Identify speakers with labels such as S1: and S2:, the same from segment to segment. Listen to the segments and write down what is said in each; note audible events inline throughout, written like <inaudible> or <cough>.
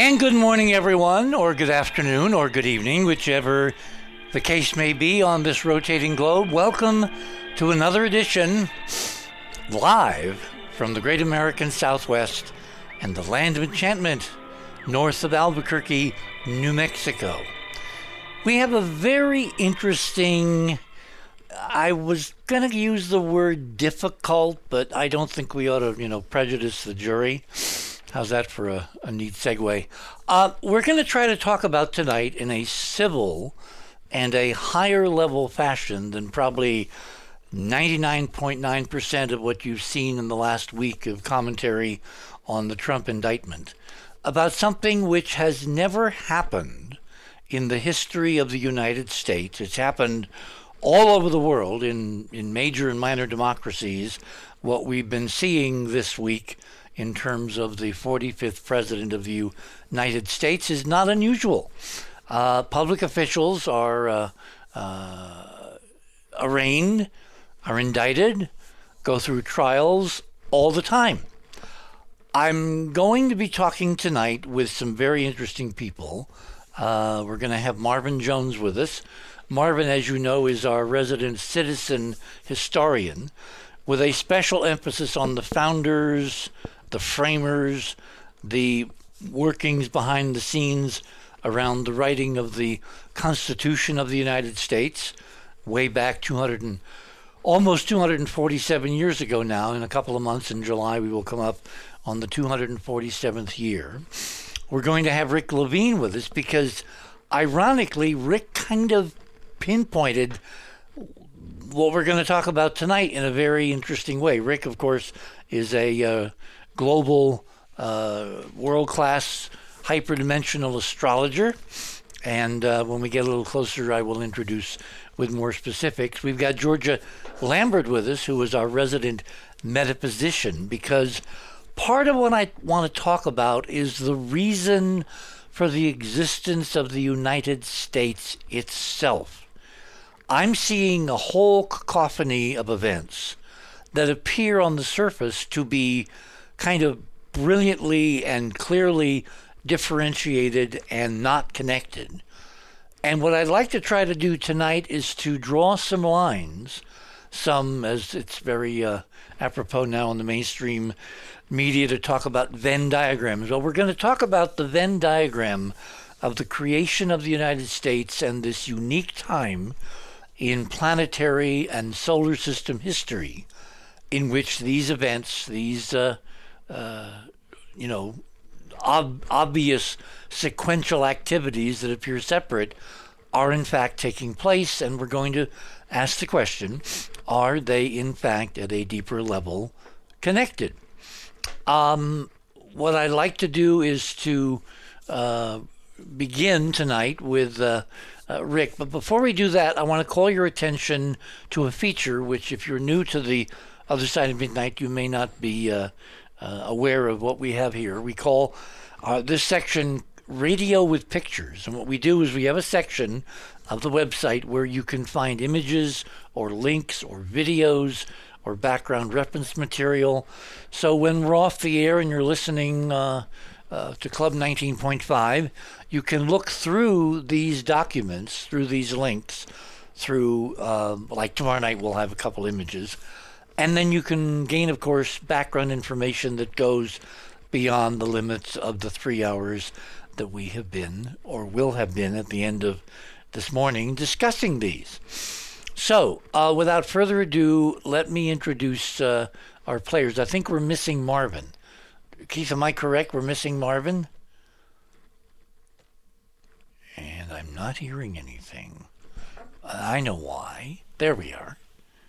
S1: And good morning, everyone, or good afternoon, or good evening, whichever the case may be on this rotating globe. Welcome to another edition, live from the great American Southwest and the land of enchantment, north of Albuquerque, New Mexico. We have a very interesting. I was going to use the word difficult, but I don't think we ought to, you know, prejudice the jury. How's that for a, a neat segue? Uh, we're going to try to talk about tonight in a civil and a higher level fashion than probably 99.9% of what you've seen in the last week of commentary on the Trump indictment about something which has never happened in the history of the United States. It's happened all over the world in, in major and minor democracies. What we've been seeing this week in terms of the 45th president of the United States is not unusual. Uh, public officials are uh, uh, arraigned, are indicted, go through trials all the time. I'm going to be talking tonight with some very interesting people. Uh, we're going to have Marvin Jones with us. Marvin, as you know, is our resident citizen historian with a special emphasis on the founders, the framers, the workings behind the scenes around the writing of the Constitution of the United States way back 200 and almost 247 years ago now. In a couple of months in July, we will come up on the 247th year. We're going to have Rick Levine with us because, ironically, Rick kind of pinpointed what we're going to talk about tonight in a very interesting way. Rick, of course, is a uh, global, uh, world class hyperdimensional astrologer. And uh, when we get a little closer, I will introduce with more specifics. We've got Georgia Lambert with us, who is our resident metaphysician, because part of what I want to talk about is the reason for the existence of the United States itself. I'm seeing a whole cacophony of events that appear on the surface to be kind of brilliantly and clearly differentiated and not connected. And what I'd like to try to do tonight is to draw some lines, some, as it's very uh, apropos now in the mainstream media to talk about Venn diagrams. Well, we're going to talk about the Venn diagram of the creation of the United States and this unique time in planetary and solar system history in which these events, these uh, uh, you know, ob- obvious sequential activities that appear separate are in fact taking place, and we're going to ask the question are they in fact at a deeper level connected? Um, what I'd like to do is to uh, begin tonight with uh, uh, Rick, but before we do that, I want to call your attention to a feature which, if you're new to the other side of midnight, you may not be uh, aware of what we have here. We call uh, this section Radio with Pictures. And what we do is we have a section of the website where you can find images or links or videos or background reference material. So when we're off the air and you're listening uh, uh, to Club 19.5, you can look through these documents, through these links, through, uh, like tomorrow night, we'll have a couple images and then you can gain, of course, background information that goes beyond the limits of the three hours that we have been or will have been at the end of this morning discussing these. So, uh, without further ado, let me introduce uh, our players. I think we're missing Marvin. Keith, am I correct? We're missing Marvin? And I'm not hearing anything. I know why. There we are.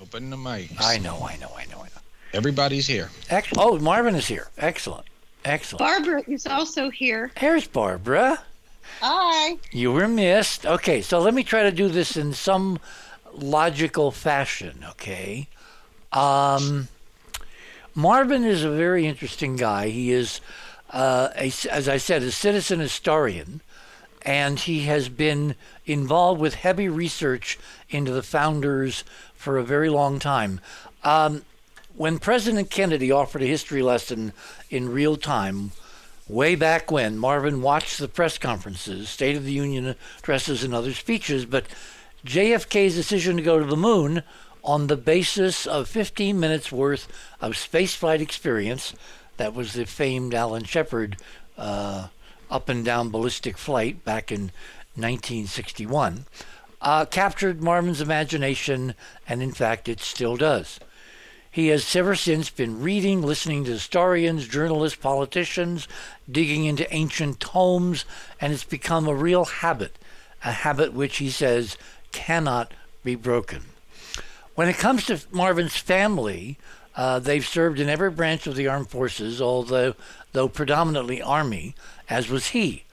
S2: Open the mic.
S1: I know, I know, I know, I know.
S2: Everybody's here.
S1: Ex- oh, Marvin is here. Excellent. Excellent.
S3: Barbara is also here.
S1: There's Barbara.
S3: Hi.
S1: You were missed. Okay, so let me try to do this in some logical fashion, okay? Um, Marvin is a very interesting guy. He is, uh, a, as I said, a citizen historian, and he has been involved with heavy research into the founders for a very long time. Um, when President Kennedy offered a history lesson in real time, way back when Marvin watched the press conferences, State of the Union addresses, and other speeches, but JFK's decision to go to the moon on the basis of 15 minutes worth of spaceflight experience, that was the famed Alan Shepard uh, up and down ballistic flight back in 1961, uh, captured Marvin's imagination, and in fact, it still does. He has ever since been reading, listening to historians, journalists, politicians, digging into ancient tomes, and it's become a real habit, a habit which he says cannot be broken. When it comes to Marvin's family, uh, they've served in every branch of the armed forces, although though predominantly Army, as was he.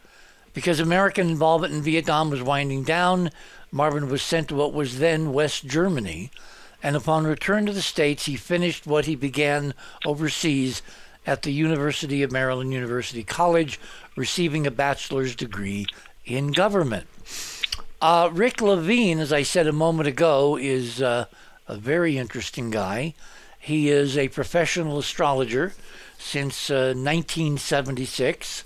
S1: Because American involvement in Vietnam was winding down, Marvin was sent to what was then West Germany, and upon return to the States, he finished what he began overseas at the University of Maryland University College, receiving a bachelor's degree in government. Uh, Rick Levine, as I said a moment ago, is uh, a very interesting guy. He is a professional astrologer since uh, 1976,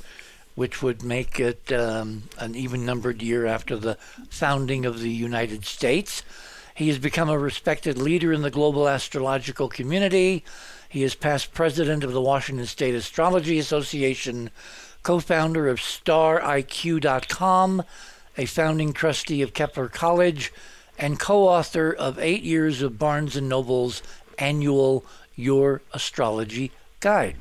S1: which would make it um, an even numbered year after the founding of the United States. He has become a respected leader in the global astrological community. He is past president of the Washington State Astrology Association, co founder of StarIQ.com, a founding trustee of Kepler College, and co author of eight years of Barnes and Noble's annual Your Astrology Guide.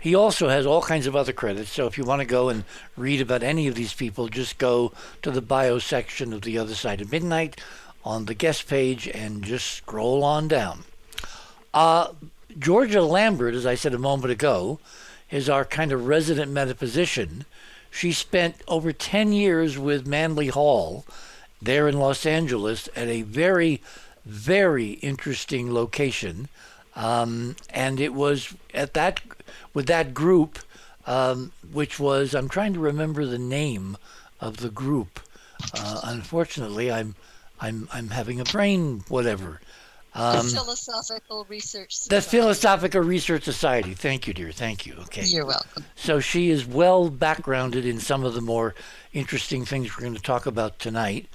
S1: He also has all kinds of other credits, so if you want to go and read about any of these people, just go to the bio section of The Other Side of Midnight on the guest page and just scroll on down. Uh, Georgia Lambert, as I said a moment ago, is our kind of resident metaphysician. She spent over 10 years with Manly Hall there in Los Angeles at a very, very interesting location. Um, and it was at that with that group, um, which was I'm trying to remember the name of the group. Uh, unfortunately, I'm I'm I'm having a brain whatever.
S4: Um, the Philosophical Research
S1: Society. The Philosophical Research Society. Thank you, dear. Thank you. Okay.
S4: You're welcome.
S1: So she is well backgrounded in some of the more interesting things we're going to talk about tonight.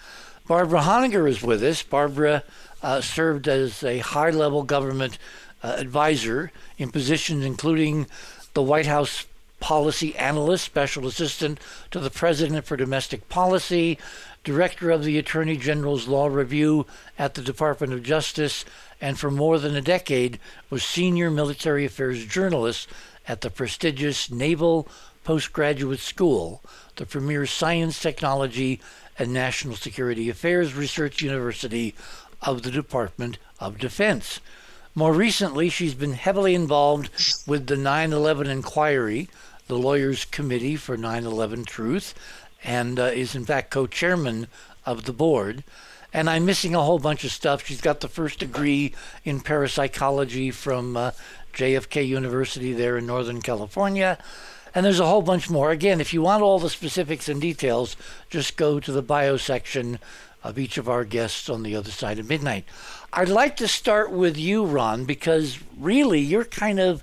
S1: Barbara Honegger is with us. Barbara uh, served as a high level government uh, advisor in positions including the White House policy analyst, special assistant to the president for domestic policy, director of the Attorney General's Law Review at the Department of Justice, and for more than a decade was senior military affairs journalist at the prestigious Naval Postgraduate School, the premier science, technology, and national security affairs research university of the Department of Defense. More recently, she's been heavily involved with the 9 11 inquiry, the Lawyers Committee for 9 11 Truth, and uh, is in fact co chairman of the board. And I'm missing a whole bunch of stuff. She's got the first degree in parapsychology from uh, JFK University there in Northern California. And there's a whole bunch more. Again, if you want all the specifics and details, just go to the bio section of each of our guests on the other side of midnight. I'd like to start with you, Ron, because really you're kind of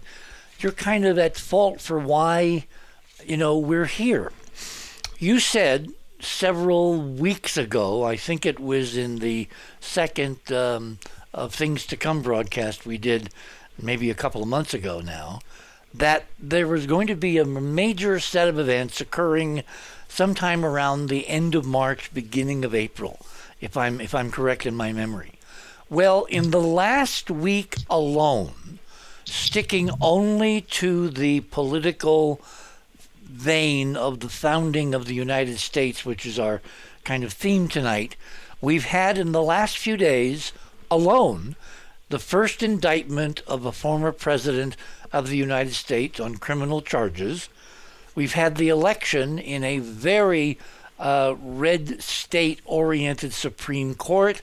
S1: you're kind of at fault for why you know we're here. You said several weeks ago, I think it was in the second um, of Things to Come broadcast we did maybe a couple of months ago now, that there was going to be a major set of events occurring sometime around the end of March, beginning of April, if I'm if I'm correct in my memory. Well, in the last week alone, sticking only to the political vein of the founding of the United States, which is our kind of theme tonight, we've had in the last few days alone the first indictment of a former president of the United States on criminal charges. We've had the election in a very uh, red state oriented Supreme Court.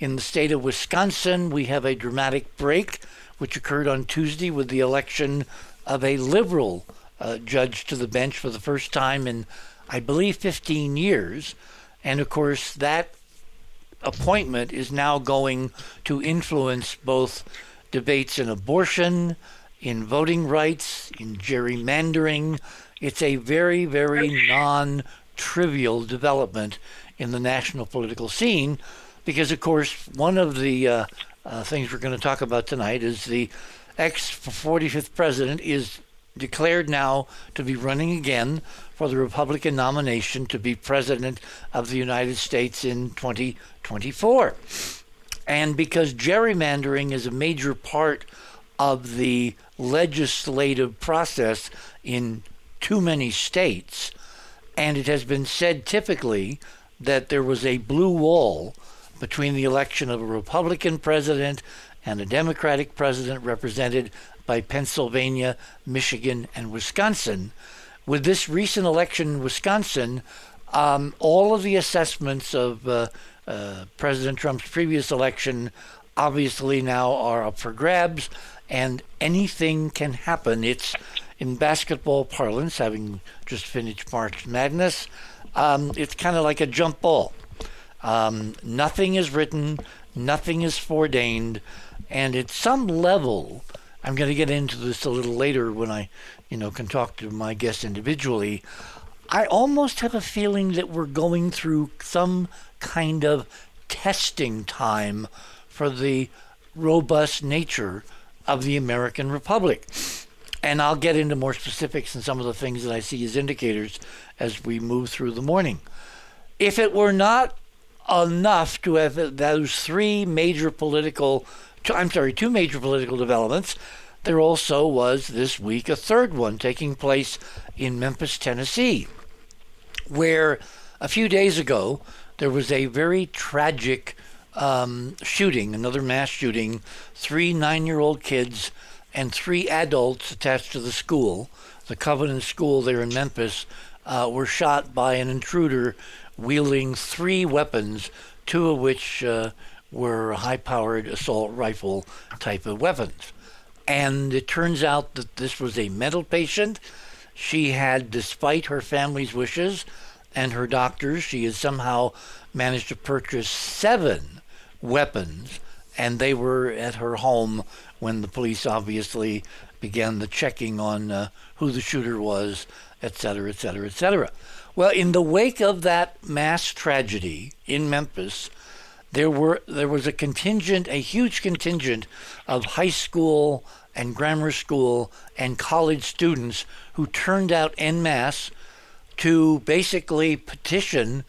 S1: In the state of Wisconsin, we have a dramatic break, which occurred on Tuesday with the election of a liberal uh, judge to the bench for the first time in, I believe, 15 years. And of course, that appointment is now going to influence both debates in abortion, in voting rights, in gerrymandering, it's a very, very non trivial development in the national political scene because, of course, one of the uh, uh, things we're going to talk about tonight is the ex 45th president is declared now to be running again for the Republican nomination to be president of the United States in 2024. And because gerrymandering is a major part of the legislative process in too many states, and it has been said typically that there was a blue wall between the election of a Republican president and a Democratic president represented by Pennsylvania, Michigan, and Wisconsin. With this recent election in Wisconsin, um, all of the assessments of uh, uh, President Trump's previous election obviously now are up for grabs, and anything can happen. It's in basketball parlance, having just finished March Madness, um, it's kind of like a jump ball. Um, nothing is written, nothing is foreordained, and at some level, I'm going to get into this a little later when I, you know, can talk to my guests individually. I almost have a feeling that we're going through some kind of testing time for the robust nature of the American Republic. And I'll get into more specifics and some of the things that I see as indicators as we move through the morning. If it were not enough to have those three major political, I'm sorry, two major political developments, there also was this week a third one taking place in Memphis, Tennessee, where a few days ago there was a very tragic um, shooting, another mass shooting, three nine year old kids and three adults attached to the school, the Covenant School there in Memphis, uh, were shot by an intruder wielding three weapons, two of which uh, were high powered assault rifle type of weapons. And it turns out that this was a mental patient. She had, despite her family's wishes and her doctors, she had somehow managed to purchase seven weapons, and they were at her home when the police obviously began the checking on uh, who the shooter was, et cetera, et cetera, et cetera. Well, in the wake of that mass tragedy in Memphis, there were there was a contingent, a huge contingent of high school and grammar school and college students who turned out en masse to basically petition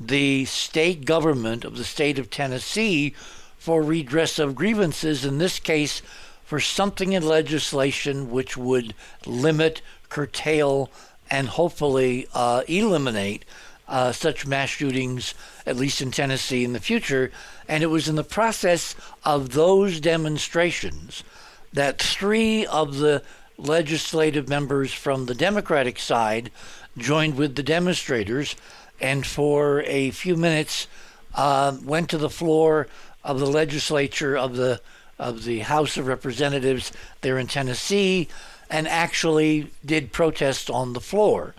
S1: the state government of the state of Tennessee for redress of grievances, in this case, for something in legislation which would limit, curtail, and hopefully uh, eliminate uh, such mass shootings, at least in Tennessee in the future. And it was in the process of those demonstrations that three of the legislative members from the Democratic side joined with the demonstrators and for a few minutes uh, went to the floor of the legislature of the of the House of Representatives there in Tennessee and actually did protest on the floor,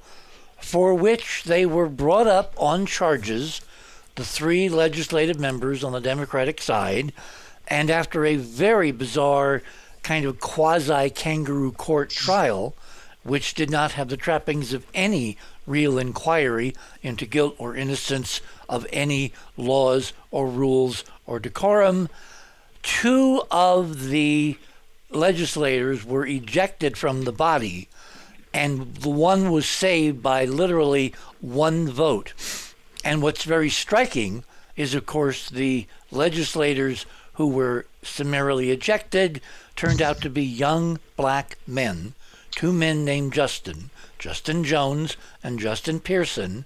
S1: for which they were brought up on charges, the three legislative members on the Democratic side, and after a very bizarre kind of quasi kangaroo court trial, which did not have the trappings of any real inquiry into guilt or innocence of any laws or rules or decorum, two of the legislators were ejected from the body, and the one was saved by literally one vote. And what's very striking is, of course, the legislators who were summarily ejected turned out to be young black men, two men named Justin, Justin Jones and Justin Pearson,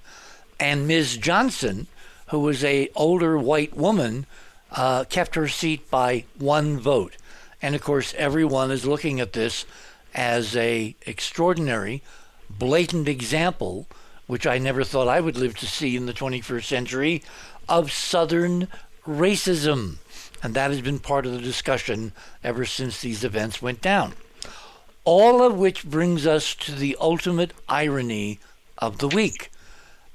S1: and Ms. Johnson, who was a older white woman, uh, kept her seat by one vote. And of course, everyone is looking at this as a extraordinary, blatant example, which I never thought I would live to see in the 21st century, of Southern racism. And that has been part of the discussion ever since these events went down. All of which brings us to the ultimate irony of the week.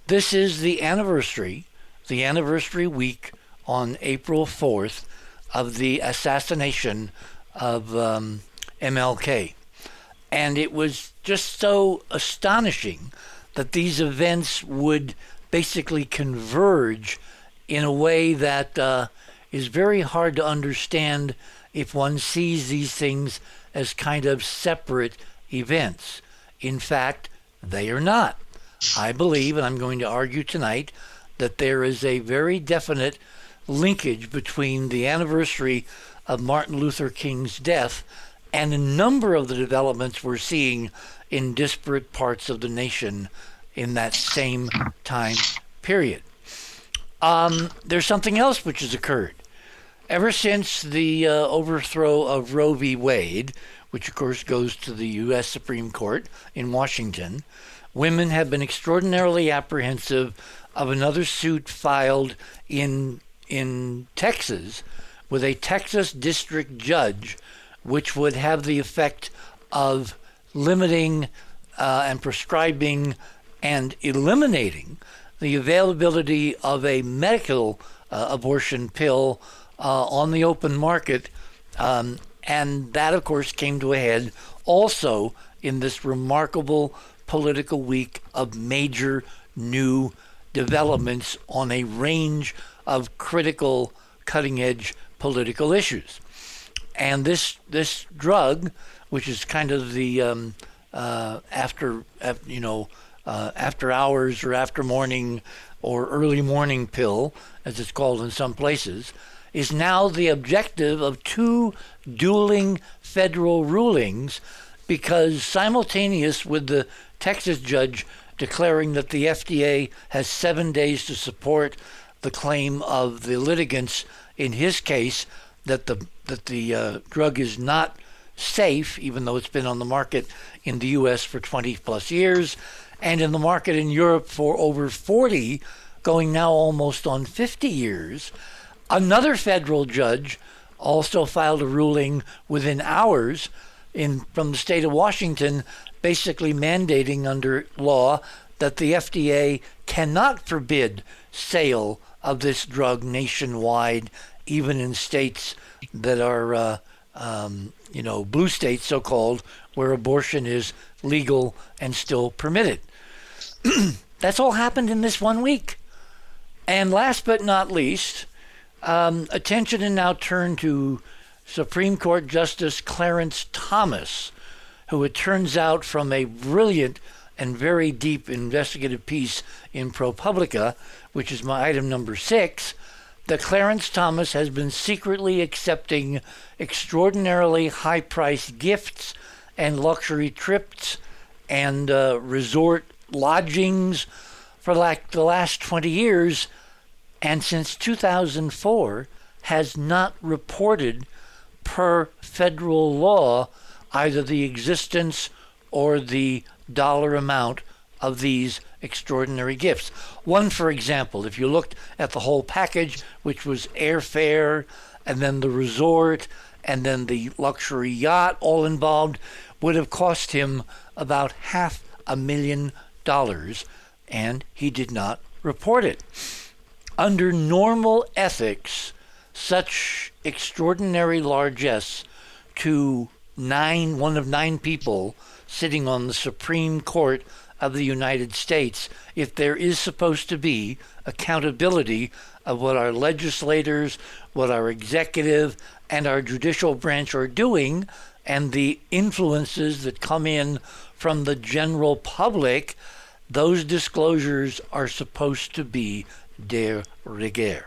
S1: This is the anniversary, the anniversary week on April 4th of the assassination of um, MLK. And it was just so astonishing that these events would basically converge in a way that uh, is very hard to understand if one sees these things as kind of separate events. In fact, they are not. I believe, and I'm going to argue tonight, that there is a very definite linkage between the anniversary of Martin Luther King's death and a number of the developments we're seeing in disparate parts of the nation in that same time period. Um, there's something else which has occurred. Ever since the uh, overthrow of Roe v. Wade, which of course goes to the U.S. Supreme Court in Washington, women have been extraordinarily apprehensive of another suit filed in in Texas with a Texas district judge, which would have the effect of limiting uh, and prescribing and eliminating the availability of a medical uh, abortion pill uh, on the open market. Um, and that, of course, came to a head also in this remarkable political week of major new developments on a range of critical, cutting edge political issues. And this this drug, which is kind of the um, uh, after you know uh, after hours or after morning or early morning pill, as it's called in some places, is now the objective of two dueling federal rulings because simultaneous with the Texas judge declaring that the FDA has seven days to support the claim of the litigants in his case that the that the uh, drug is not safe, even though it's been on the market in the U.S. for 20 plus years, and in the market in Europe for over 40, going now almost on 50 years. Another federal judge also filed a ruling within hours in from the state of Washington, basically mandating under law that the FDA cannot forbid sale of this drug nationwide, even in states that are, uh, um, you know, blue states, so called, where abortion is legal and still permitted. <clears throat> That's all happened in this one week. And last but not least, um, attention is now turned to Supreme Court Justice Clarence Thomas, who it turns out from a brilliant and very deep investigative piece in ProPublica, which is my item number six, that Clarence Thomas has been secretly accepting extraordinarily high priced gifts and luxury trips and uh, resort lodgings for like the last 20 years and since 2004 has not reported per federal law either the existence or the dollar amount of these extraordinary gifts. One, for example, if you looked at the whole package, which was airfare and then the resort and then the luxury yacht all involved, would have cost him about half a million dollars, and he did not report it. Under normal ethics, such extraordinary largesse to nine, one of nine people sitting on the Supreme Court of the United States if there is supposed to be accountability of what our legislators, what our executive, and our judicial branch are doing, and the influences that come in from the general public, those disclosures are supposed to be de rigueur.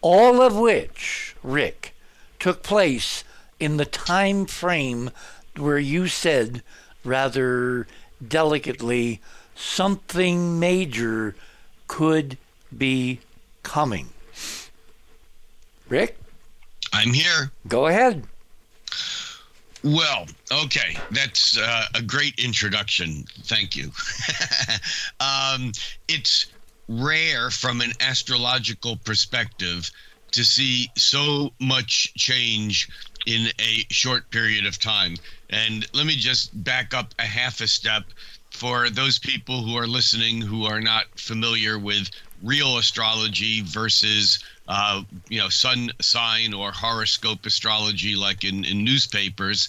S1: All of which, Rick, took place in the time frame where you said rather delicately, something major could be coming. Rick?
S5: I'm here.
S1: Go ahead.
S5: Well, okay, that's uh, a great introduction. Thank you. <laughs> um, it's rare from an astrological perspective to see so much change in a short period of time. And let me just back up a half a step for those people who are listening who are not familiar with real astrology versus uh, you know sun sign or horoscope astrology like in, in newspapers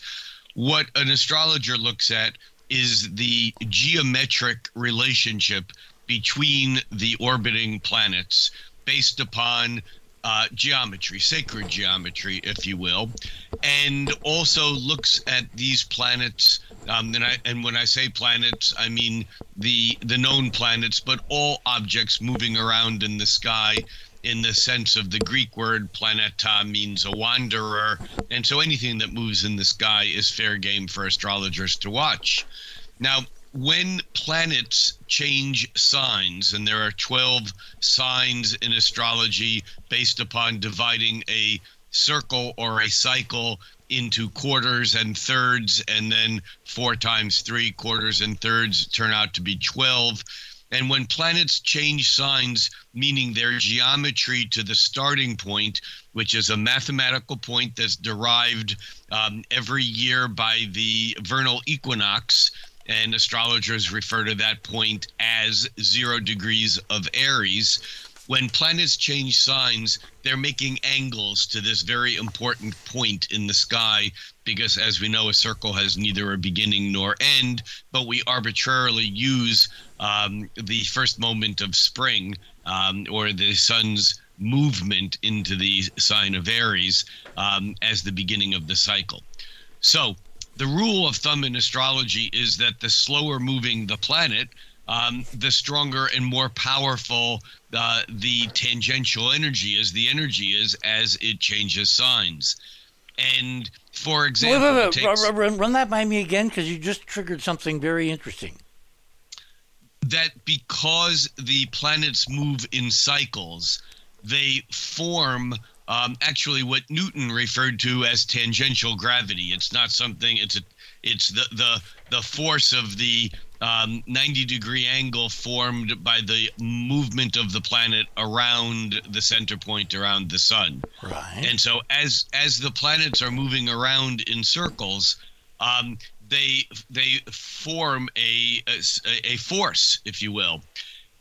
S5: what an astrologer looks at is the geometric relationship between the orbiting planets based upon uh, geometry, sacred geometry, if you will, and also looks at these planets. Um, and, I, and when I say planets, I mean the the known planets, but all objects moving around in the sky. In the sense of the Greek word planeta means a wanderer, and so anything that moves in the sky is fair game for astrologers to watch. Now, when planets change signs, and there are 12 signs in astrology based upon dividing a circle or a cycle into quarters and thirds, and then four times three quarters and thirds turn out to be 12. And when planets change signs, meaning their geometry to the starting point, which is a mathematical point that's derived um, every year by the vernal equinox, and astrologers refer to that point as zero degrees of Aries. When planets change signs, they're making angles to this very important point in the sky because, as we know, a circle has neither a beginning nor end, but we arbitrarily use um, the first moment of spring um, or the sun's movement into the sign of Aries um, as the beginning of the cycle. So, the rule of thumb in astrology is that the slower moving the planet, um, the stronger and more powerful uh, the tangential energy is, the energy is as it changes signs. And for example,
S1: wait, wait, wait.
S5: takes,
S1: Run, run that by me again because you just triggered something very interesting.
S5: that because the planets move in cycles, they form um, actually what Newton referred to as tangential gravity. It's not something. It's a. It's the the the force of the um, 90 degree angle formed by the movement of the planet around the center point around the sun.
S1: Right.
S5: And so as as the planets are moving around in circles, um, they they form a, a a force, if you will,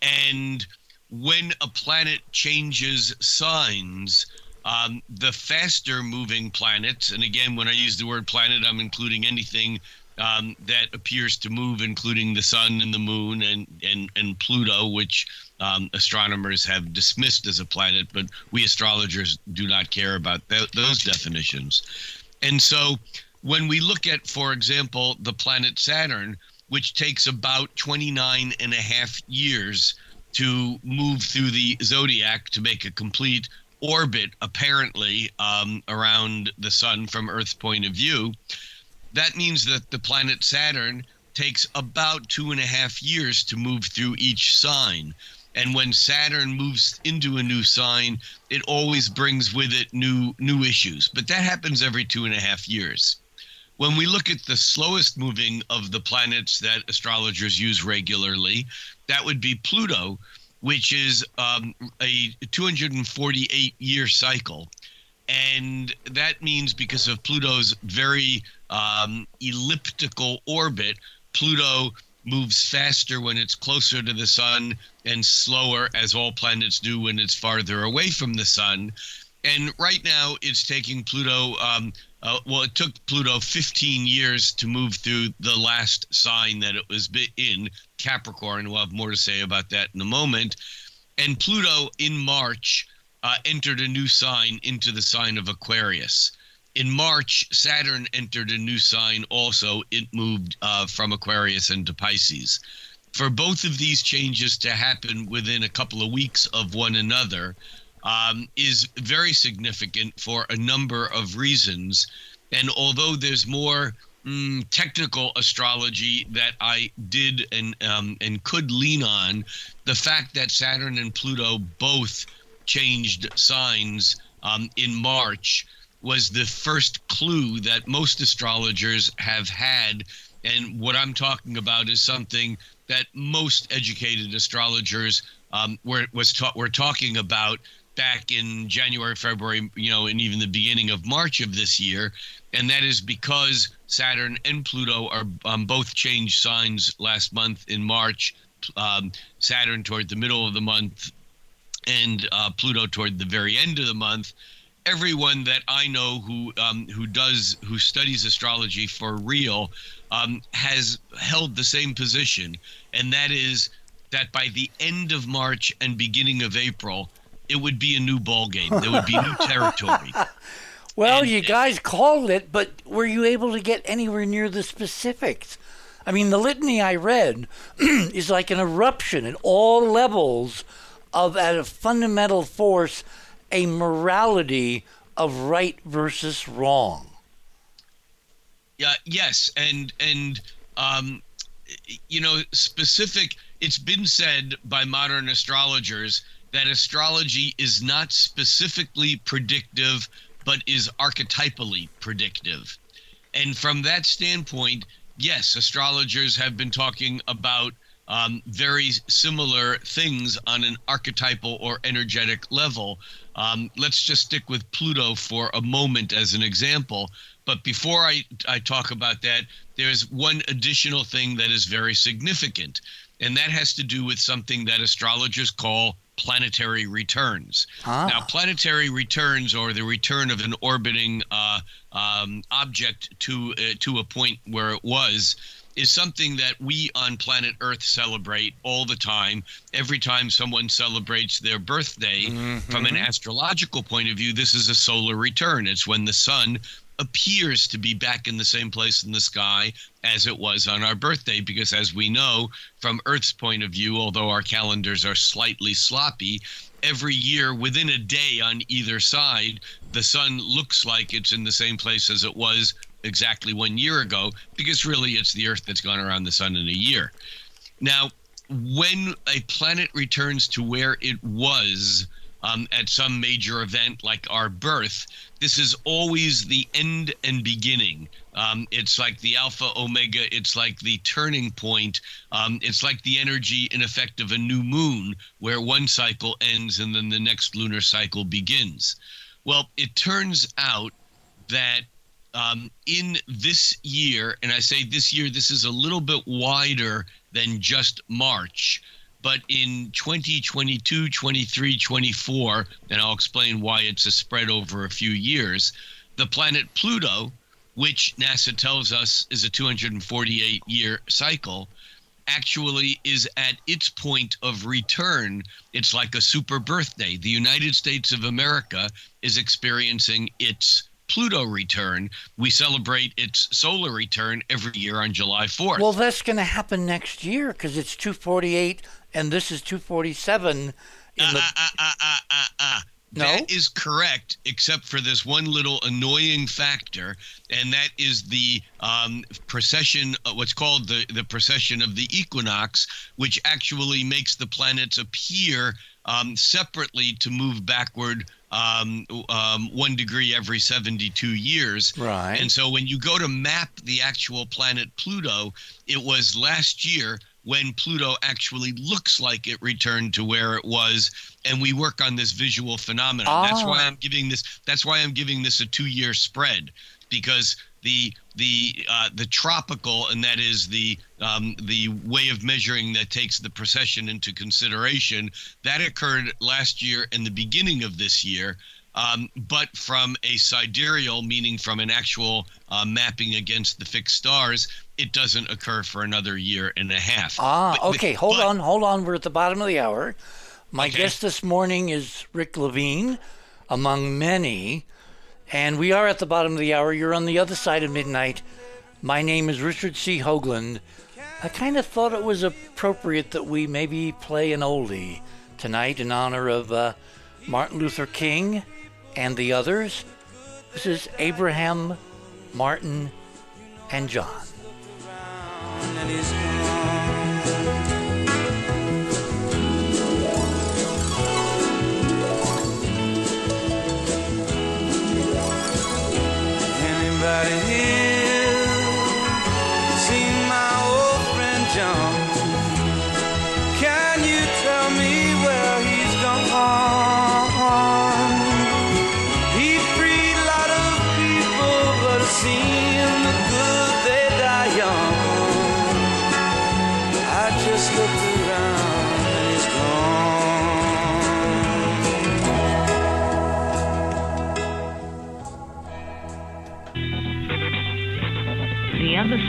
S5: and when a planet changes signs, um, the faster moving planets, and again, when I use the word planet, I'm including anything um, that appears to move, including the sun and the moon and and and Pluto, which um, astronomers have dismissed as a planet, but we astrologers do not care about th- those definitions. And so, when we look at, for example, the planet Saturn, which takes about 29 and a half years to move through the zodiac to make a complete orbit, apparently, um, around the sun from Earth's point of view, that means that the planet Saturn takes about two and a half years to move through each sign. And when Saturn moves into a new sign, it always brings with it new new issues. But that happens every two and a half years. When we look at the slowest moving of the planets that astrologers use regularly, that would be Pluto, which is um, a 248 year cycle. And that means because of Pluto's very um, elliptical orbit, Pluto moves faster when it's closer to the sun and slower, as all planets do, when it's farther away from the sun. And right now, it's taking Pluto. Um, uh, well, it took Pluto 15 years to move through the last sign that it was in, Capricorn. We'll have more to say about that in a moment. And Pluto in March uh, entered a new sign into the sign of Aquarius. In March, Saturn entered a new sign also. It moved uh, from Aquarius into Pisces. For both of these changes to happen within a couple of weeks of one another um, is very significant for a number of reasons. And although there's more mm, technical astrology that I did and um, and could lean on, the fact that Saturn and Pluto both changed signs um, in March was the first clue that most astrologers have had. And what I'm talking about is something that most educated astrologers um, were was ta- were talking about back in January, February, you know, and even the beginning of March of this year, and that is because Saturn and Pluto are um, both changed signs last month in March. Um, Saturn toward the middle of the month, and uh, Pluto toward the very end of the month. everyone that I know who um, who does who studies astrology for real um, has held the same position, and that is that by the end of March and beginning of April, it would be a new ball game. There would be new territory. <laughs>
S1: Well,
S5: And-
S1: you guys called it, but were you able to get anywhere near the specifics? I mean, the litany I read <clears throat> is like an eruption at all levels of, at a fundamental force, a morality of right versus wrong.
S5: Yeah, yes, and and um, you know, specific. It's been said by modern astrologers that astrology is not specifically predictive, but is archetypally predictive. And from that standpoint, yes, astrologers have been talking about um, very similar things on an archetypal or energetic level. Um, let's just stick with Pluto for a moment as an example. But before I, I talk about that, there's one additional thing that is very significant, and that has to do with something that astrologers call planetary returns.
S1: Ah.
S5: Now, planetary returns, or the return of an orbiting uh, um, object to uh, to a point where it was, is something that we on planet Earth celebrate all the time. Every time someone celebrates their birthday, from an astrological point of view, this is a solar return. It's when the sun appears to be back in the same place in the sky as it was on our birthday because as we know from earth's point of view although our calendars are slightly sloppy every year within a day on either side the sun looks like it's in the same place as it was exactly one year ago because really it's the earth that's gone around the sun in a year. Now when a planet returns to where it was um, at some major event like our birth, this is always the end and beginning. Um, it's like the alpha omega. It's like the turning point. Um, it's like the energy in effect of a new moon, where one cycle ends and then the next lunar cycle begins. Well, it turns out that um, in this year, and I say this year, this is a little bit wider than just March, but in 2022, 23, 24, and I'll explain why it's a spread over a few years, the planet Pluto, which NASA tells us is a 248 year cycle, actually is at its point of return. It's like a super birthday. The United States of America is experiencing its Pluto return. We celebrate its solar return every year on July 4th.
S1: Well, that's going to happen next year because it's 248 and this is 247 in the
S5: Ah, ah, ah, ah, ah, ah.
S1: No?
S5: That is correct, except for this one little annoying factor, and that is the um, precession, uh, what's called the, the precession of the equinox, which actually makes the planets appear um, separately to move backward um, um, one degree every 72 years.
S1: Right.
S5: And so when you go to map the actual planet Pluto, it was last year when Pluto actually looks like it returned to where it was, and we work on this visual phenomenon. That's why
S1: Ah.
S5: I'm giving this. That's why I'm giving this a two-year spread, because the the uh, the tropical, and that is the um, the way of measuring that takes the precession into consideration. That occurred last year and the beginning of this year. Um, but from a sidereal, meaning from an actual uh, mapping against the fixed stars, it doesn't occur for another year and a half.
S1: Ah,
S5: But-
S1: okay. Hold
S5: but-
S1: on, hold on. We're at the bottom of the hour. My
S5: Okay.
S1: guest this morning is Rick Levine, among many. And we are at the bottom of the hour. You're on the other side of midnight. My name is Richard C. Hoagland. I kind of thought it was appropriate that we maybe play an oldie tonight in honor of uh, Martin Luther King and the others. This is Abraham, Martin, and John.
S6: Anybody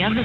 S7: The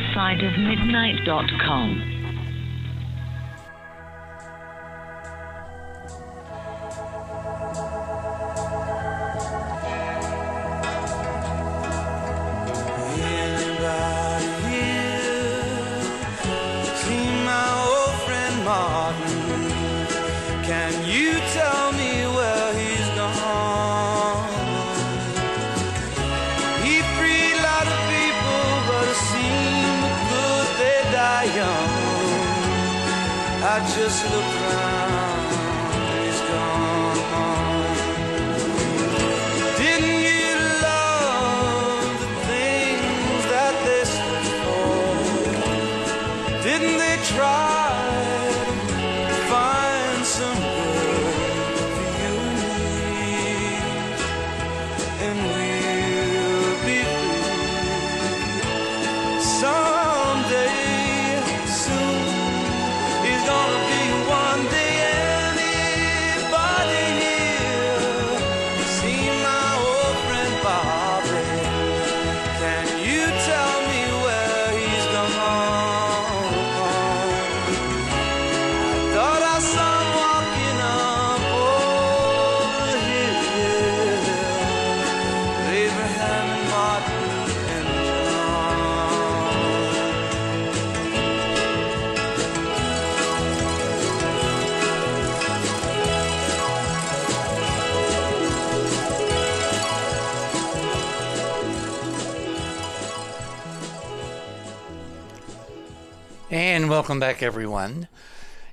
S1: welcome back, everyone.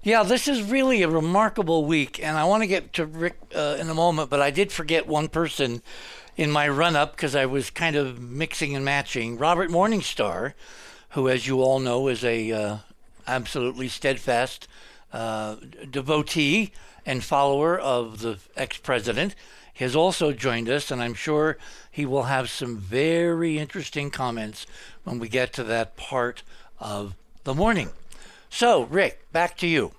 S1: Yeah, this is really a remarkable week, and I want to get to Rick uh, in a moment, but I did forget one person in my run up because I was kind of mixing and matching. Robert Morningstar, who, as you all know, is a uh, absolutely steadfast uh, devotee and follower of the ex president, has also joined us, and I'm sure he will have some very interesting comments when we get to that part of the morning. So, Rick, back to you.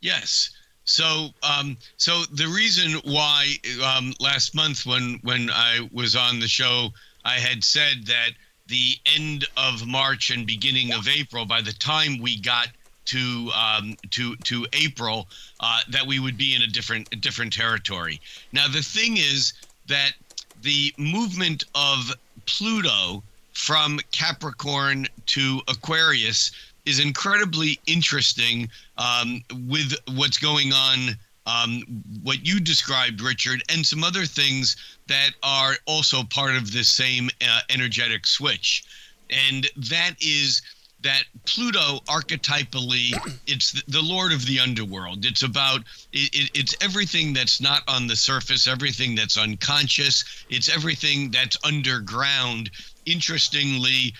S5: Yes. So, um, so the reason why um, last month when when I was on the show, I had said that the end of March and beginning of April, by the time we got to um, to to April, uh, that we would be in a different a different territory. Now, the thing is that the movement of Pluto from Capricorn to Aquarius is incredibly interesting um, with what's going on, um, what you described, Richard, and some other things that are also part of this same uh, energetic switch. And that is that Pluto archetypally, <clears throat> it's the, lord of the underworld. It's about, it, it, it's everything that's not on the surface, everything that's unconscious, it's everything that's underground. Interestingly,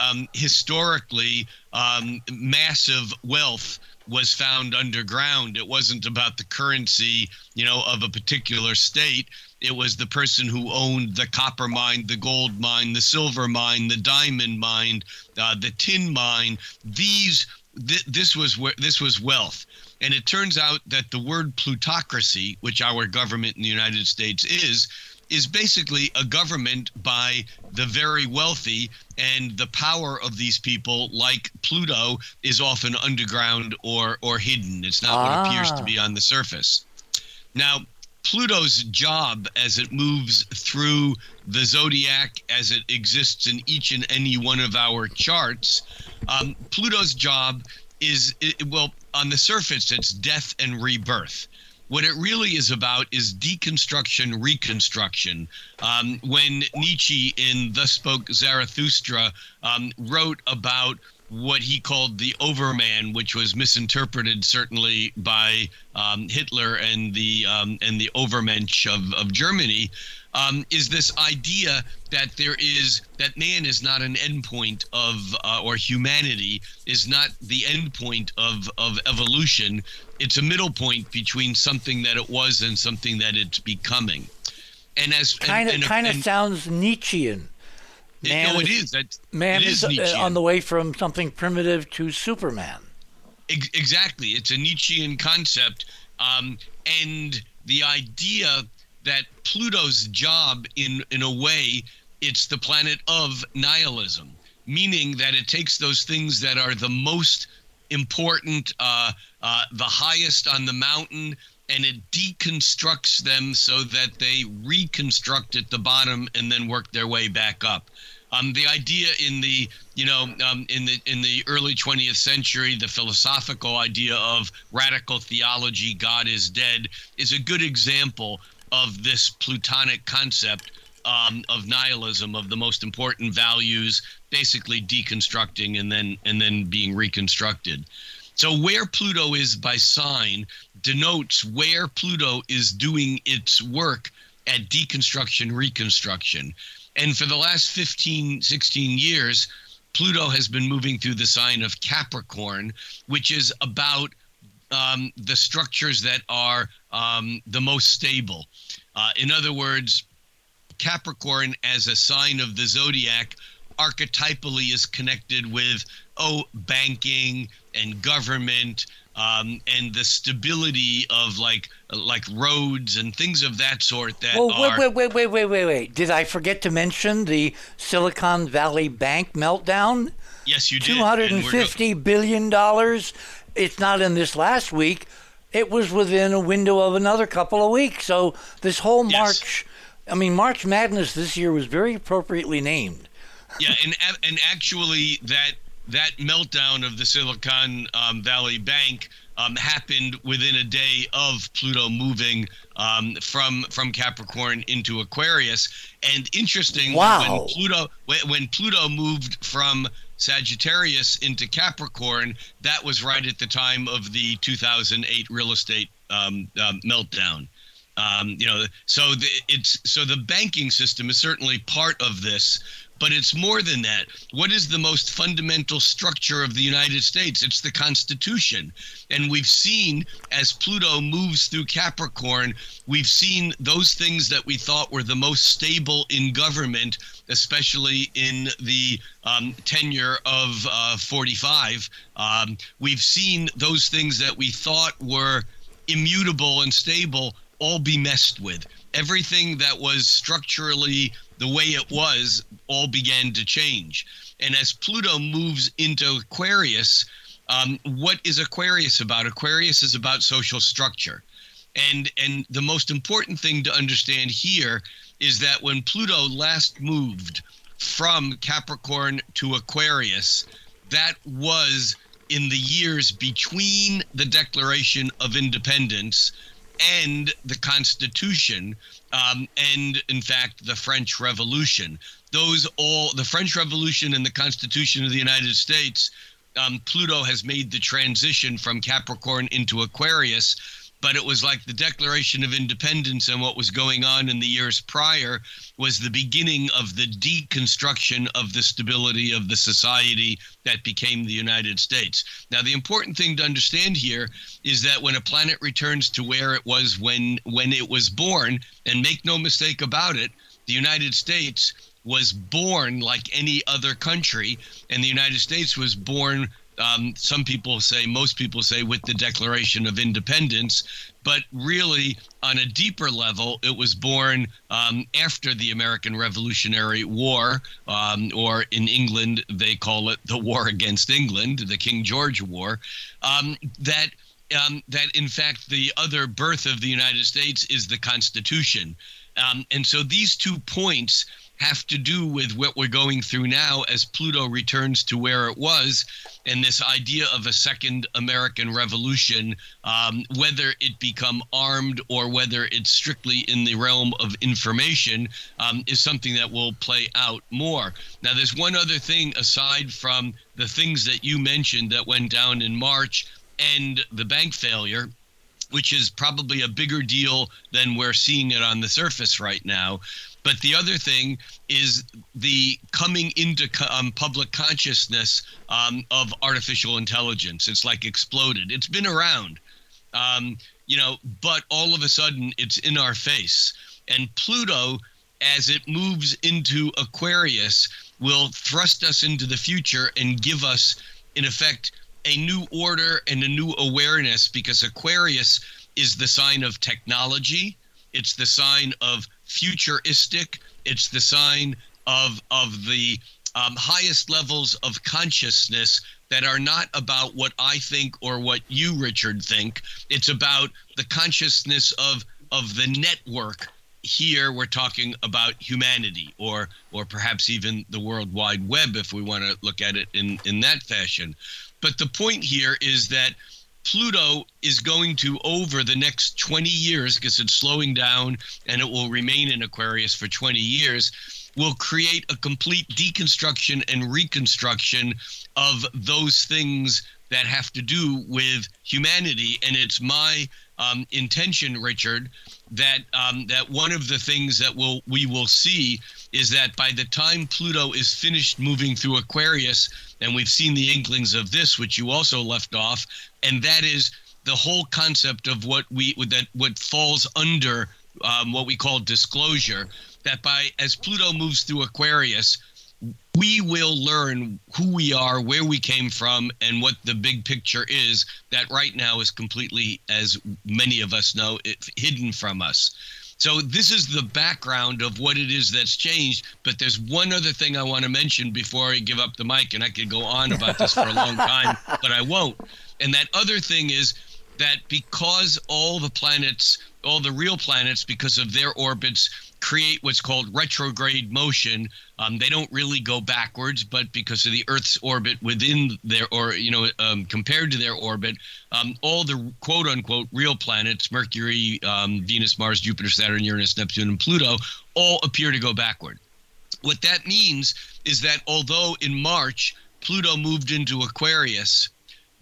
S5: um, historically, um, massive wealth was found underground. It wasn't about the currency, you know, of a particular state. It was the person who owned the copper mine, the gold mine, the silver mine, the diamond mine, uh, the tin mine. These, th- this was where this was wealth. And it turns out that the word plutocracy, which our government in the United States is, is basically a government by the very wealthy, and the power of these people, like Pluto, is often underground or or hidden. It's not what appears to
S1: Ah.
S5: be on the surface. Now, Pluto's job as it moves through the zodiac, as it exists in each and any one of our charts, um, Pluto's job is it, well on the surface it's death and rebirth. What it really is about is deconstruction, reconstruction. Um, when Nietzsche in Thus Spoke Zarathustra um, wrote about what he called the Overman, which was misinterpreted certainly by um, Hitler and the um, and the Overmensch of, of Germany, um, is this idea that there is that man is not an endpoint of uh, or humanity is not the endpoint of of evolution. It's a middle point between something that it was and something that it's becoming. And as
S1: kind of kind of sounds Nietzschean. Man
S5: no, it
S1: is-
S5: is. That,
S1: Man
S5: it
S1: is,
S5: is
S1: uh, on the way from something primitive to Superman.
S5: Exactly. It's a Nietzschean concept. Um, and the idea that Pluto's job, in, in a way, it's the planet of nihilism, meaning that it takes those things that are the most important, uh, uh, the highest on the mountain, and it deconstructs them so that they reconstruct at the bottom and then work their way back up. Um, the idea in the you know um, in the in the early 20th century, the philosophical idea of radical theology, God is dead, is a good example of this Plutonic concept um, of nihilism, of the most important values, basically deconstructing and then and then being reconstructed. So where Pluto is by sign denotes where Pluto is doing its work at deconstruction, reconstruction. And for the last 15, 16 years, Pluto has been moving through the sign of Capricorn, which is about um, the structures that are um, the most stable. Uh, in other words, Capricorn as a sign of the zodiac archetypally is connected with oh banking and government um, and the stability of like like roads and things of that sort that
S1: Well,
S5: are
S1: wait, wait, wait, wait, wait, wait, wait. Did I forget to mention the Silicon Valley Bank meltdown?
S5: yes you did
S1: Two hundred and fifty billion dollars. It's not in this last week. It was within a window of another couple of weeks. So this whole
S5: Yes.
S1: March, I mean, March Madness this year was very appropriately named. <laughs>
S5: yeah, and and actually that that meltdown of the Silicon um, Valley Bank um, happened within a day of Pluto moving um, from from Capricorn into Aquarius. And interesting,
S1: Wow.
S5: when Pluto when, when Pluto moved from Sagittarius into Capricorn, that was right at the time of the 2008 real estate um, um, meltdown. Um, you know, so the, it's so the banking system is certainly part of this, but it's more than that. What is the most fundamental structure of the United States? It's the Constitution, and we've seen as Pluto moves through Capricorn, we've seen those things that we thought were the most stable in government, especially in the um, tenure of uh, 45. Um, we've seen those things that we thought were immutable and stable all be messed with. Everything that was structurally the way it was all began to change. And as Pluto moves into Aquarius, um, what is Aquarius about? Aquarius is about social structure. And and the most important thing to understand here is that when Pluto last moved from Capricorn to Aquarius, that was in the years between the Declaration of Independence and the Constitution, um, and in fact, the French Revolution. Those all, the French Revolution and the Constitution of the United States, um, Pluto has made the transition from Capricorn into Aquarius. But it was like the Declaration of Independence and what was going on in the years prior was the beginning of the deconstruction of the stability of the society that became the United States. Now, the important thing to understand here is that when a planet returns to where it was when when it was born, and make no mistake about it, the United States was born like any other country, and the United States was born. Um, some people say, most people say, with the Declaration of Independence, but really, on a deeper level, it was born um, after the American Revolutionary War, um, or in England, they call it the War Against England, the King George War. Um, that um, that in fact the other birth of the United States is the Constitution. Um, and so these two points have to do with what we're going through now as Pluto returns to where it was, and this idea of a second American Revolution, um, whether it become armed or whether it's strictly in the realm of information, um, is something that will play out more. Now, there's one other thing aside from the things that you mentioned that went down in March and the bank failure which is probably a bigger deal than we're seeing it on the surface right now. But the other thing is the coming into um, public consciousness um, of artificial intelligence. It's like exploded. It's been around, um, you know, but all of a sudden it's in our face. And Pluto, as it moves into Aquarius, will thrust us into the future and give us, in effect, a new order and a new awareness because Aquarius is the sign of technology. It's the sign of futuristic. It's the sign of of the um, highest levels of consciousness that are not about what I think or what you, Richard, think. It's about the consciousness of of the network. Here we're talking about humanity, or or perhaps even the World Wide Web, if we want to look at it in in that fashion. But the point here is that Pluto is going to, over the next 20 years, because it's slowing down and it will remain in Aquarius for 20 years, will create a complete deconstruction and reconstruction of those things that have to do with humanity. And it's my um, intention, Richard, that um, that one of the things that will we will see is that by the time Pluto is finished moving through Aquarius, and we've seen the inklings of this, which you also left off, and that is the whole concept of what we that what falls under um, what we call disclosure. That by as Pluto moves through Aquarius, we will learn who we are, where we came from, and what the big picture is. That right now is completely, as many of us know, it, hidden from us. So this is the background of what it is that's changed. But there's one other thing I want to mention before I give up the mic, and I could go on about this for a long <laughs> time, but I won't. And that other thing is that because all the planets, all the real planets, because of their orbits, create what's called retrograde motion. Um, they don't really go backwards, but because of the Earth's orbit within their, or you know, um, compared to their orbit, um, all the quote unquote real planets, Mercury, um, Venus, Mars, Jupiter, Saturn, Uranus, Neptune, and Pluto, all appear to go backward. What that means is that although in March Pluto moved into Aquarius,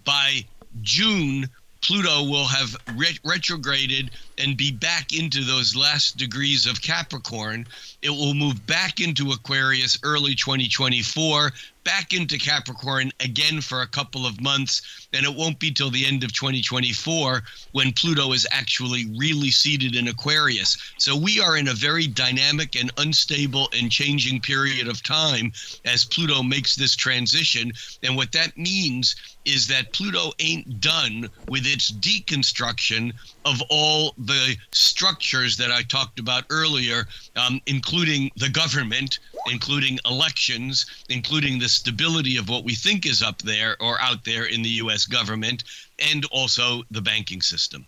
S5: by June Pluto will have re- retrograded and be back into those last degrees of Capricorn. It will move back into Aquarius early 2024, back into Capricorn again for a couple of months. And it won't be till the end of 2024 when Pluto is actually really seated in Aquarius. So we are in a very dynamic and unstable and changing period of time as Pluto makes this transition. And what that means is that Pluto ain't done with its deconstruction of all the structures that I talked about earlier, um, including the government, including elections, including the stability of what we think is up there or out there in the U.S. government, and also the banking system.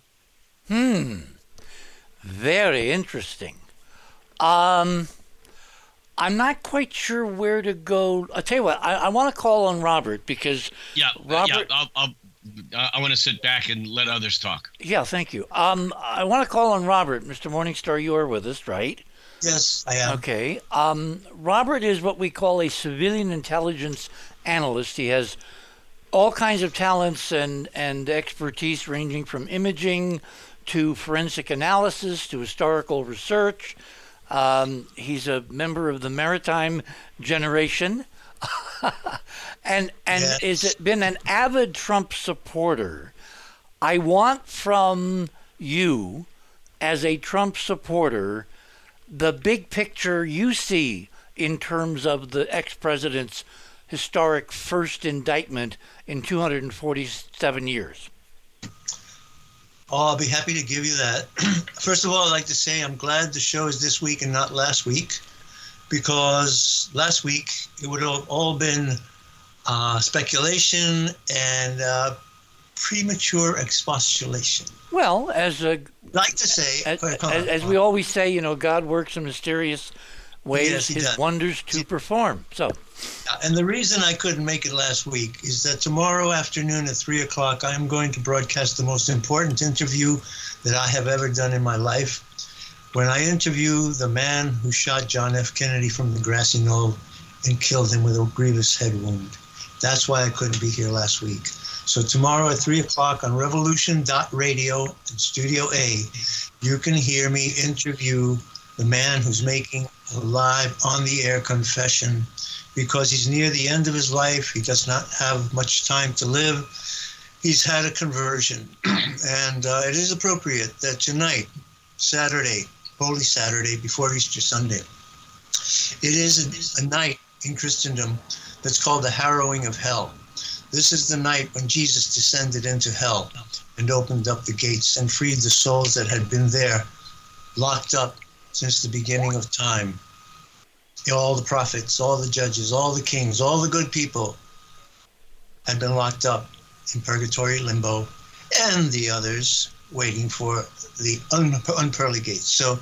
S1: Hmm. Very interesting. Um, I'm not quite sure where to go. I'll tell you what, I, I want to call on Robert because
S5: yeah,
S1: Robert,
S5: yeah, I'll, I'll I want to sit back and let others talk.
S1: Yeah, thank you. Um, I want to call on Robert, Mr. Morningstar. You are with us, right?
S8: Yes, I am.
S1: Okay. Um, Robert is what we call a civilian intelligence analyst. He has all kinds of talents and, and expertise ranging from imaging to forensic analysis to historical research. Um, he's a member of the maritime generation. <laughs> and and yes. is been an avid Trump supporter. I want from you, as a Trump supporter, the big picture you see in terms of the ex-president's historic first indictment in 247 years.
S8: Oh, I'll be happy to give you that. <clears throat> First of all, I'd like to say I'm glad the show is this week and not last week because last week it would have all been uh, speculation and uh, premature expostulation.
S1: Well, as a
S8: like to say,
S1: as, as, as we always say, you know, God works in mysterious ways
S8: Yes,
S1: his
S8: does.
S1: wonders to perform. So,
S8: And the reason I couldn't make it last week is that tomorrow afternoon at three o'clock, I'm going to broadcast the most important interview that I have ever done in my life. When I interview the man who shot John F. Kennedy from the grassy knoll and killed him with a grievous head wound. That's why I couldn't be here last week. So tomorrow at three o'clock on Revolution.radio in Studio A, you can hear me interview the man who's making a live on the air confession because he's near the end of his life. He does not have much time to live. He's had a conversion. <clears throat> and uh, it is appropriate that tonight, Saturday, Holy Saturday, before Easter Sunday, it is a, a night in Christendom that's called the harrowing of hell. This is the night when Jesus descended into hell and opened up the gates and freed the souls that had been there, locked up since the beginning of time all the prophets, all the judges, all the kings, all the good people had been locked up in purgatory limbo, and the others waiting for the un- unpearly gates. So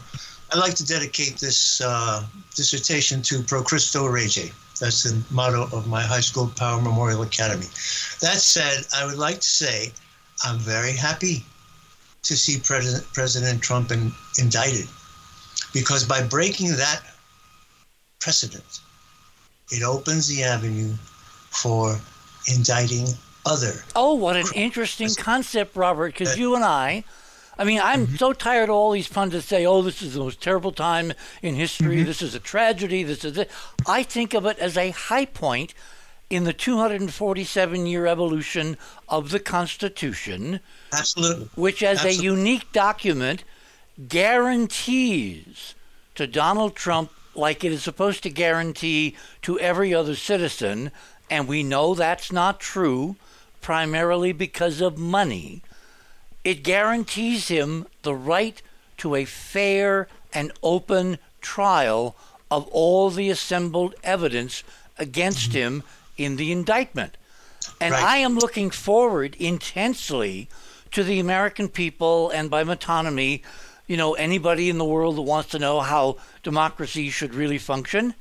S8: I'd like to dedicate this uh, dissertation to Pro Christo Rege. That's the motto of my high school Power Memorial Academy. That said, I would like to say I'm very happy to see President, President Trump in, indicted because by breaking that precedent. It opens the avenue for indicting other.
S1: oh, what an interesting concept, Robert, because you and I, I mean, I'm mm-hmm. so tired of all these pundits say, oh, this is the most terrible time in history. Mm-hmm. This is a tragedy. This is it. I think of it as a high point in the 247 year evolution of the Constitution,
S8: Absolutely.
S1: which, as a unique document, guarantees to Donald Trump, like it is supposed to guarantee to every other citizen, and we know that's not true, primarily because of money. It guarantees him the right to a fair and open trial of all the assembled evidence against mm-hmm. him in the indictment. And
S8: Right.
S1: I am looking forward intensely to the American people and by metonymy, you know, anybody in the world that wants to know how democracy should really function.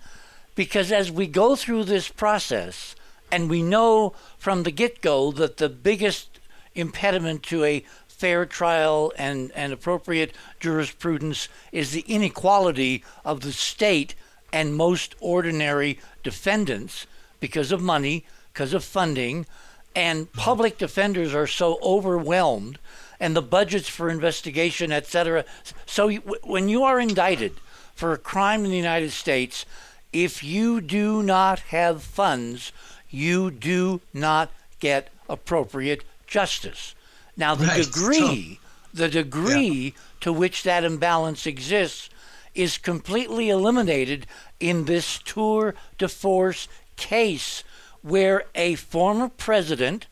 S1: Because as we go through this process, and we know from the get go that the biggest impediment to a fair trial and, and appropriate jurisprudence is the inequality of the state and most ordinary defendants because of money, because of funding, and public defenders are so overwhelmed and the budgets for investigation, et cetera. So when you are indicted for a crime in the United States, if you do not have funds, you do not get appropriate justice. Now, the
S8: Right.
S1: degree, the degree to which that imbalance exists is completely eliminated in this tour de force case where a former president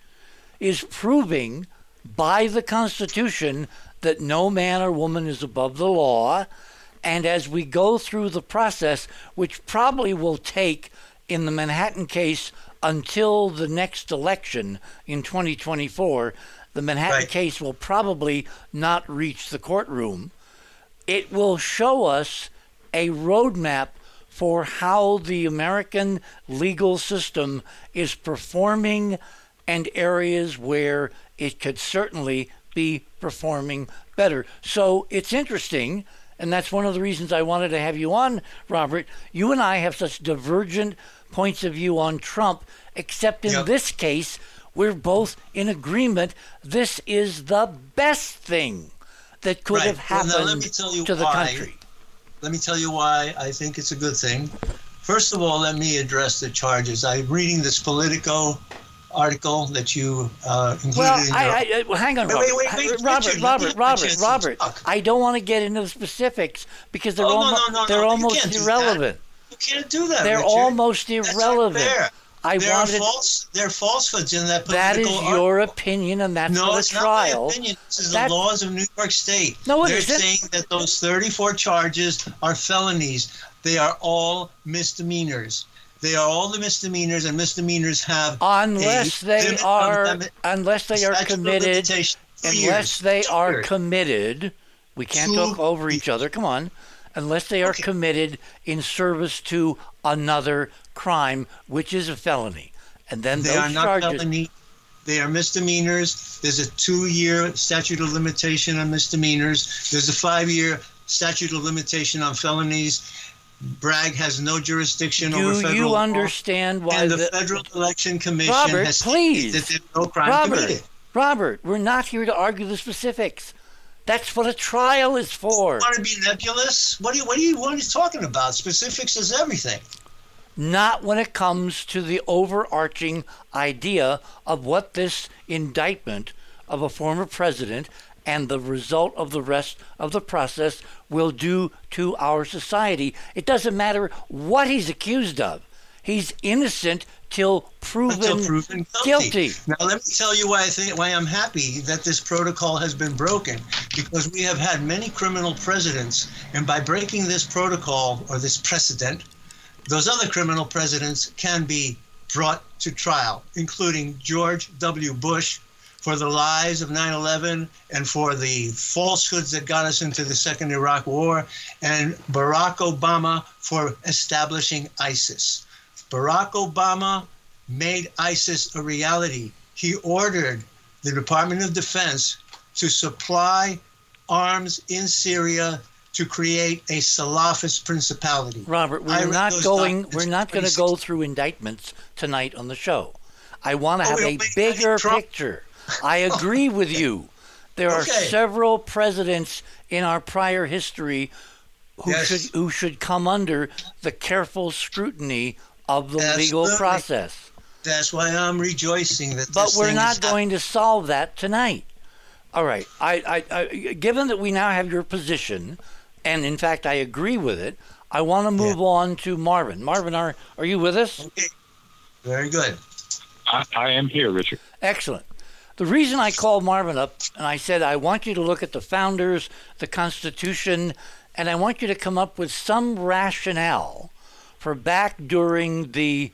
S1: is proving by the Constitution that no man or woman is above the law. And as we go through the process, which probably will take in the Manhattan case until the next election in 2024, the Manhattan
S8: Right.
S1: case will probably not reach the courtroom. It will show us a roadmap for how the American legal system is performing and areas where it could certainly be performing better. So it's interesting, and that's one of the reasons I wanted to have you on, Robert. You and I have such divergent points of view on Trump, except in
S8: Yep.
S1: this case, we're both in agreement this is the best thing that could
S8: Right.
S1: have
S8: Well,
S1: happened
S8: now let me tell you
S1: to the
S8: why.
S1: country.
S8: Let me tell you why I think it's a good thing. First of all, let me address the charges. I'm reading this Politico article that you uh, included
S1: Well,
S8: in your.
S1: I, I, well, hang on, Robert.
S8: wait, wait, wait,
S1: Robert,
S8: Richard,
S1: Robert, Robert, Robert. I don't want to get into the specifics because they're
S8: Oh, no,
S1: almost
S8: no, no,
S1: they're
S8: no,
S1: almost irrelevant.
S8: Can't do that.
S1: They're
S8: Richard.
S1: almost irrelevant. I
S8: there
S1: wanted
S8: are false. There are falsehoods in that
S1: that is your
S8: article.
S1: opinion, and that's
S8: No,
S1: for the
S8: it's
S1: trial.
S8: not my opinion. This is
S1: That-
S8: the laws of New York State.
S1: No, it
S8: They're
S1: isn't.
S8: saying that those 34 charges are felonies. They are all misdemeanors. They are all the misdemeanors, and misdemeanors have
S1: Unless
S8: a
S1: they are, unless they are committed, unless
S8: years.
S1: they are committed. We can't talk over each other. Come on. Unless they are
S8: Okay.
S1: committed in service to another crime, which is a felony. And then
S8: They are not
S1: charges.
S8: felony. They are misdemeanors. There's a two-year statute of limitation on misdemeanors. There's a five-year statute of limitation on felonies. Bragg has no jurisdiction over federal.
S1: Do you
S8: law.
S1: understand why
S8: and the,
S1: the,
S8: Federal Election Commission
S1: Robert,
S8: has
S1: please.
S8: that there's no crime
S1: Robert,
S8: committed.
S1: Robert, we're not here to argue the specifics. That's what a trial is for.
S8: Want to be nebulous? What are you? What are you? What are you talking about? Specifics is everything.
S1: Not when it comes to the overarching idea of what this indictment of a former president and the result of the rest of the process will do to our society. It doesn't matter what he's accused of. He's innocent till proven,
S8: Until proven
S1: guilty.
S8: guilty. Now let me tell you why I think why I'm happy that this protocol has been broken because we have had many criminal presidents and by breaking this protocol or this precedent those other criminal presidents can be brought to trial including George W Bush for the lies of 9/11 and for the falsehoods that got us into the second Iraq war and Barack Obama for establishing ISIS. Barack Obama made ISIS a reality. He ordered the Department of Defense to supply arms in Syria to create a Salafist principality.
S1: Robert, we're not going we're not going to go through indictments tonight on the show. I want to
S8: Oh,
S1: have a bigger picture. I <laughs> agree with you. There are several presidents in our prior history who
S8: Yes.
S1: should who should come under the careful scrutiny of the legal process.
S8: That's why I'm rejoicing that
S1: But
S8: this
S1: we're
S8: thing
S1: not
S8: is
S1: going to solve that tonight. All right. I, I, I, given that we now have your position, and in fact I agree with it, I want to move on to Marvin. Marvin, are are you with us?
S8: Okay. Very good.
S9: I, I am here, Richard.
S1: Excellent. The reason I called Marvin up and I said I want you to look at the founders, the Constitution, and I want you to come up with some rationale for back during the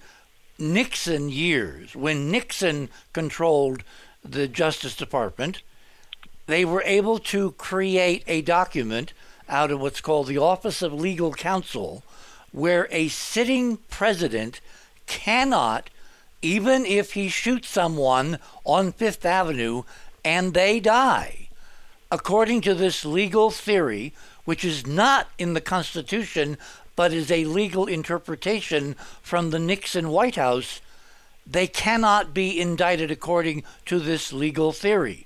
S1: Nixon years when Nixon controlled the Justice Department. They were able to create a document out of what's called the Office of Legal Counsel where a sitting president cannot even if he shoots someone on Fifth Avenue and they die. According to this legal theory, which is not in the Constitution but is a legal interpretation from the Nixon White House, they cannot be indicted according to this legal theory.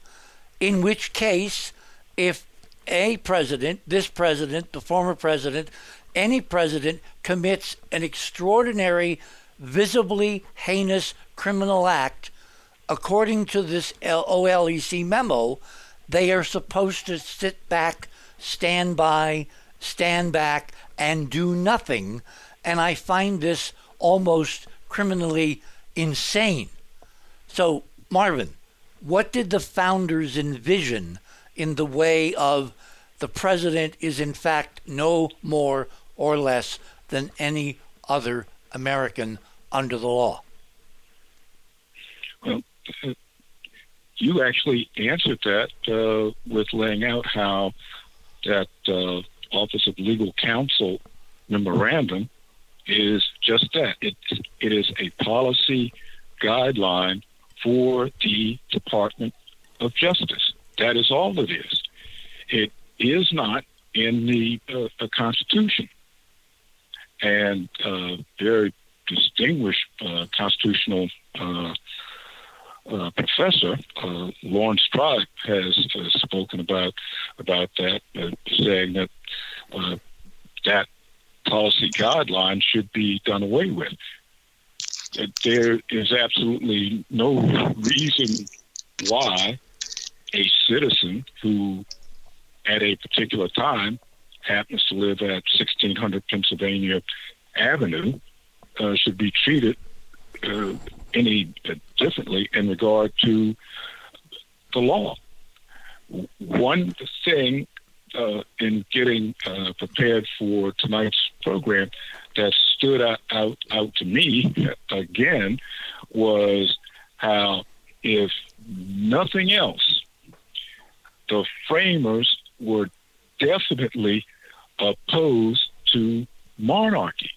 S1: In which case, if a president, this president, the former president, any president commits an extraordinary, visibly heinous criminal act, according to this OLEC memo, they are supposed to sit back, stand by, stand back, and do nothing. And I find this almost criminally insane. So, Marvin, what did the founders envision in the way of the president is in fact no more or less than any other American under the law? <clears throat>
S9: You actually answered that uh, with laying out how that uh, Office of Legal Counsel memorandum is just that. It, it is a policy guideline for the Department of Justice. That is all it is. It is not in the uh, uh, Constitution. And uh, very distinguished uh, constitutional uh, professor uh, Laurence Tribe has uh, spoken about about that, uh, saying that uh, that policy guideline should be done away with. That there is absolutely no reason why a citizen who, at a particular time, happens to live at 1600 Pennsylvania Avenue, should be treated any uh, differently in regard to the law. One thing uh, in getting uh, prepared for tonight's program that stood out, out, out to me again was how, if nothing else, the framers were definitely opposed to monarchy.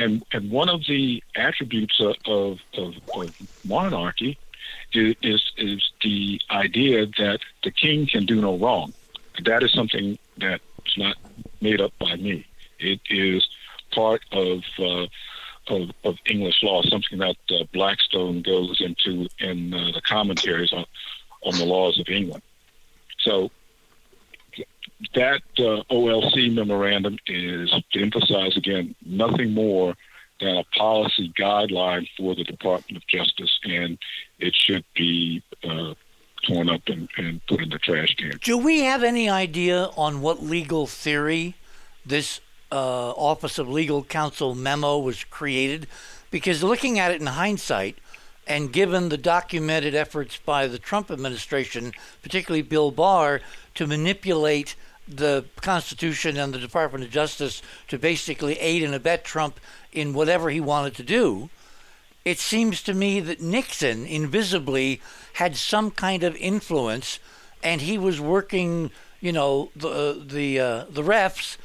S9: And, and one of the attributes of, of, of, monarchy is, is, is the idea that the king can do no wrong. That is something that's not made up by me. It is part of uh, of, of, English law, something that uh, Blackstone goes into in uh, the commentaries on, on the laws of England. So that uh, OLC memorandum is to emphasize again nothing more than a policy guideline for the Department of Justice, and it should be uh, torn up and, and put in the trash can.
S1: Do we have any idea on what legal theory this uh, Office of Legal Counsel memo was created? Because looking at it in hindsight, and given the documented efforts by the Trump administration, particularly Bill Barr, to manipulate the Constitution and the Department of Justice to basically aid and abet Trump in whatever he wanted to do, it seems to me that Nixon invisibly had some kind of influence, and he was working, you know, the the uh, the refs,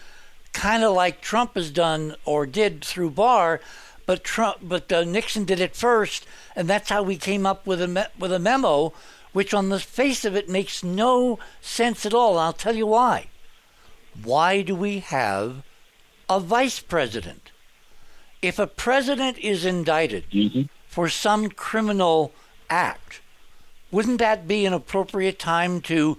S1: kind of like Trump has done or did through Barr, but Trump, but uh, Nixon did it first, and that's how we came up with a me- with a memo, which on the face of it makes no sense at all. I'll tell you why. Why do we have a vice president? If a president is indicted
S9: mm-hmm.
S1: for some criminal act, wouldn't that be an appropriate time to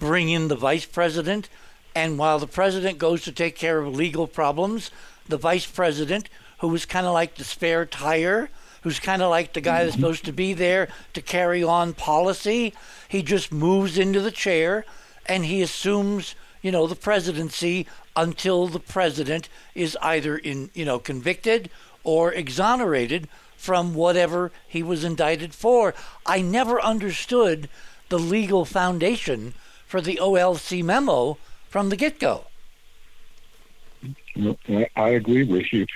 S1: bring in the vice president? And while the president goes to take care of legal problems, the vice president, who is kind of like the spare tire, who's kind of like the guy that's supposed to be there to carry on policy, he just moves into the chair and he assumes you know, the presidency until the president is either in, you know, convicted or exonerated from whatever he was indicted for. I never understood the legal foundation for the OLC memo from the get go.
S9: I agree with you.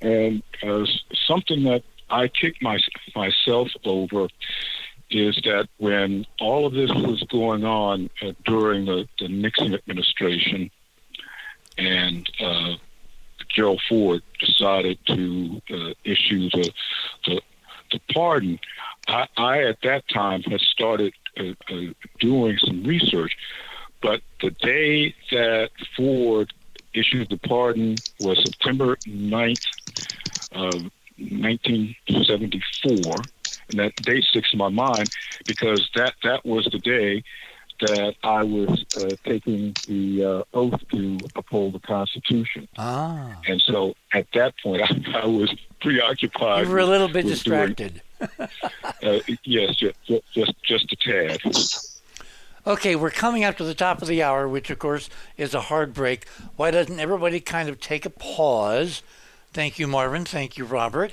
S9: And uh, something that I kick my, myself over is that when all of this was going on uh, during the, the, Nixon administration and uh, Gerald Ford decided to uh, issue the, the, the pardon, I, I, at that time had started uh, uh, doing some research. But the day that Ford issued the pardon was September 9th, of 1974 and that date sticks in my mind because that that was the day that I was uh, taking the uh, oath to uphold the Constitution.
S1: Ah.
S9: And so at that point, I, <laughs> I was preoccupied.
S1: You were a little bit distracted.
S9: Doing, <laughs> uh, yes, just, just just a tad.
S1: Okay, we're coming up to the top of the hour, which of course is a hard break. Why doesn't everybody kind of take a pause? Thank you, Marvin. Thank you, Robert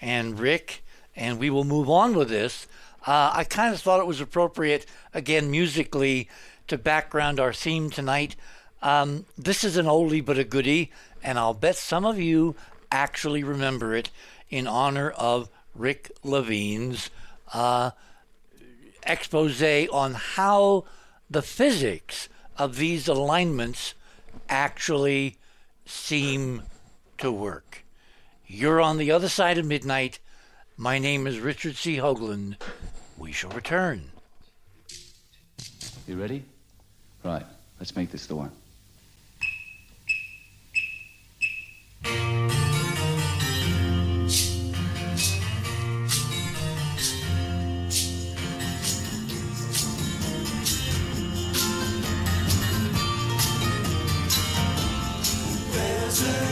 S1: and Rick and we will move on with this. Uh, I kind of thought it was appropriate, again, musically, to background our theme tonight. Um, this is an oldie but a goodie, and I'll bet some of you actually remember it in honor of Rick Levine's uh, expose on how the physics of these alignments actually seem to work. You're on the other side of midnight. My name is Richard C. Hoagland. We shall return.
S10: You ready? Right, let's make this the one.
S6: There's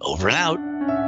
S1: Over and out.